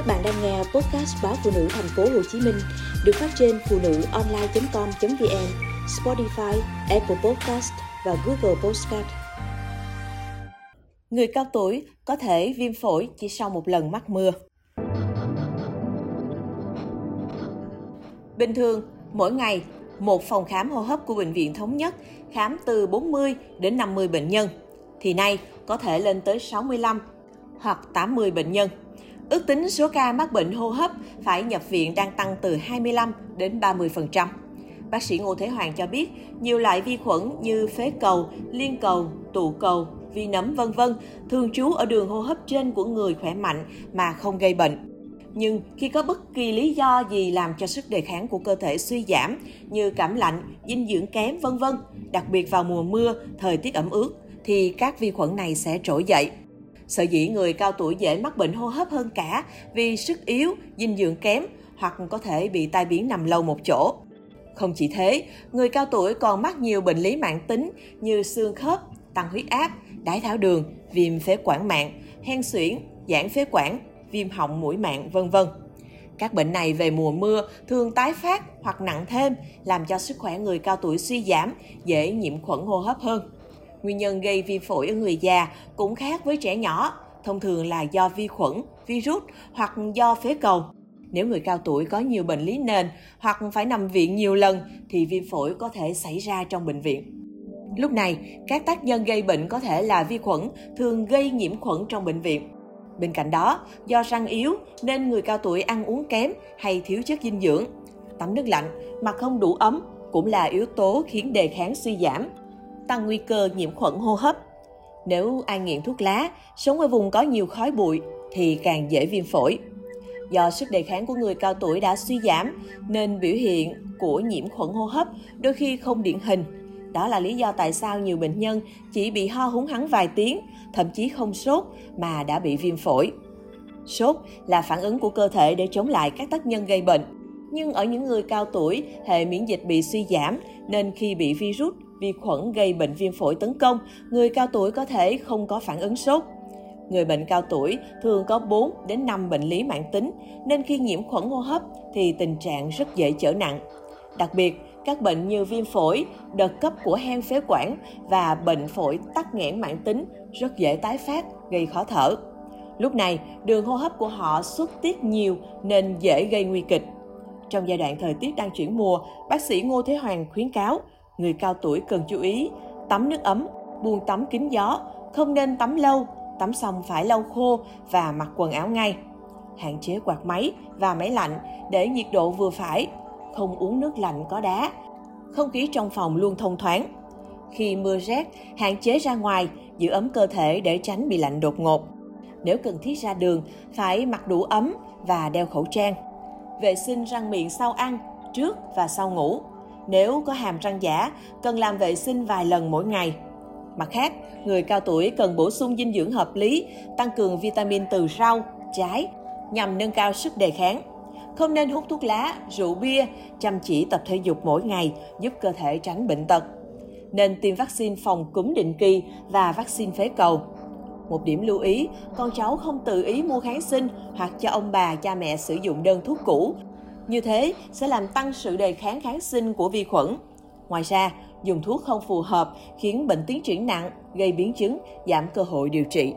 Các bạn đang nghe podcast báo phụ nữ thành phố Hồ Chí Minh được phát trên phụ nữ online.com.vn, Spotify, Apple Podcast và Google Podcast. Người cao tuổi có thể viêm phổi chỉ sau một lần mắc mưa. Bình thường, mỗi ngày, một phòng khám hô hấp của Bệnh viện Thống nhất khám từ 40 đến 50 bệnh nhân, thì nay có thể lên tới 65 hoặc 80 bệnh nhân. Ước tính số ca mắc bệnh hô hấp phải nhập viện đang tăng từ 25 đến 30%. Bác sĩ Ngô Thế Hoàng cho biết, nhiều loại vi khuẩn như phế cầu, liên cầu, tụ cầu, vi nấm vân vân thường trú ở đường hô hấp trên của người khỏe mạnh mà không gây bệnh. Nhưng khi có bất kỳ lý do gì làm cho sức đề kháng của cơ thể suy giảm như cảm lạnh, dinh dưỡng kém vân vân, đặc biệt vào mùa mưa, thời tiết ẩm ướt thì các vi khuẩn này sẽ trỗi dậy. Sở dĩ người cao tuổi dễ mắc bệnh hô hấp hơn cả vì sức yếu, dinh dưỡng kém hoặc có thể bị tai biến nằm lâu một chỗ. Không chỉ thế, người cao tuổi còn mắc nhiều bệnh lý mạng tính như xương khớp, tăng huyết áp, đái tháo đường, viêm phế quản mạng, hen suyễn, giãn phế quản, viêm họng mũi mạng, vân vân. Các bệnh này về mùa mưa thường tái phát hoặc nặng thêm, làm cho sức khỏe người cao tuổi suy giảm, dễ nhiễm khuẩn hô hấp hơn. Nguyên nhân gây viêm phổi ở người già cũng khác với trẻ nhỏ, thông thường là do vi khuẩn, virus hoặc do phế cầu. Nếu người cao tuổi có nhiều bệnh lý nền hoặc phải nằm viện nhiều lần thì viêm phổi có thể xảy ra trong bệnh viện. Lúc này, các tác nhân gây bệnh có thể là vi khuẩn, thường gây nhiễm khuẩn trong bệnh viện. Bên cạnh đó, do răng yếu nên người cao tuổi ăn uống kém hay thiếu chất dinh dưỡng. Tắm nước lạnh mà không đủ ấm cũng là yếu tố khiến đề kháng suy giảm, tăng nguy cơ nhiễm khuẩn hô hấp. Nếu ai nghiện thuốc lá, sống ở vùng có nhiều khói bụi thì càng dễ viêm phổi. Do sức đề kháng của người cao tuổi đã suy giảm nên biểu hiện của nhiễm khuẩn hô hấp đôi khi không điển hình. Đó là lý do tại sao nhiều bệnh nhân chỉ bị ho húng hắng vài tiếng, thậm chí không sốt mà đã bị viêm phổi. Sốt là phản ứng của cơ thể để chống lại các tác nhân gây bệnh. Nhưng ở những người cao tuổi, hệ miễn dịch bị suy giảm nên khi bị virus, vi khuẩn gây bệnh viêm phổi tấn công, người cao tuổi có thể không có phản ứng sốt. Người bệnh cao tuổi thường có 4 đến 5 bệnh lý mãn tính, nên khi nhiễm khuẩn hô hấp thì tình trạng rất dễ trở nặng. Đặc biệt, các bệnh như viêm phổi, đợt cấp của hen phế quản và bệnh phổi tắc nghẽn mãn tính rất dễ tái phát, gây khó thở. Lúc này, đường hô hấp của họ xuất tiết nhiều nên dễ gây nguy kịch. Trong giai đoạn thời tiết đang chuyển mùa, bác sĩ Ngô Thế Hoàng khuyến cáo người cao tuổi cần chú ý tắm nước ấm, buông tắm kín gió, không nên tắm lâu, tắm xong phải lau khô và mặc quần áo ngay. Hạn chế quạt máy và máy lạnh để nhiệt độ vừa phải, không uống nước lạnh có đá. Không khí trong phòng luôn thông thoáng. Khi mưa rét, hạn chế ra ngoài, giữ ấm cơ thể để tránh bị lạnh đột ngột. Nếu cần thiết ra đường, phải mặc đủ ấm và đeo khẩu trang. Vệ sinh răng miệng sau ăn, trước và sau ngủ. Nếu có hàm răng giả, cần làm vệ sinh vài lần mỗi ngày. Mặt khác, người cao tuổi cần bổ sung dinh dưỡng hợp lý, tăng cường vitamin từ rau, trái nhằm nâng cao sức đề kháng. Không nên hút thuốc lá, rượu bia, chăm chỉ tập thể dục mỗi ngày giúp cơ thể tránh bệnh tật. Nên tiêm vaccine phòng cúm định kỳ và vaccine phế cầu. Một điểm lưu ý, con cháu không tự ý mua kháng sinh hoặc cho ông bà, cha mẹ sử dụng đơn thuốc cũ như thế sẽ làm tăng sự đề kháng kháng sinh của vi khuẩn. Ngoài ra, dùng thuốc không phù hợp khiến bệnh tiến triển nặng, gây biến chứng, giảm cơ hội điều trị.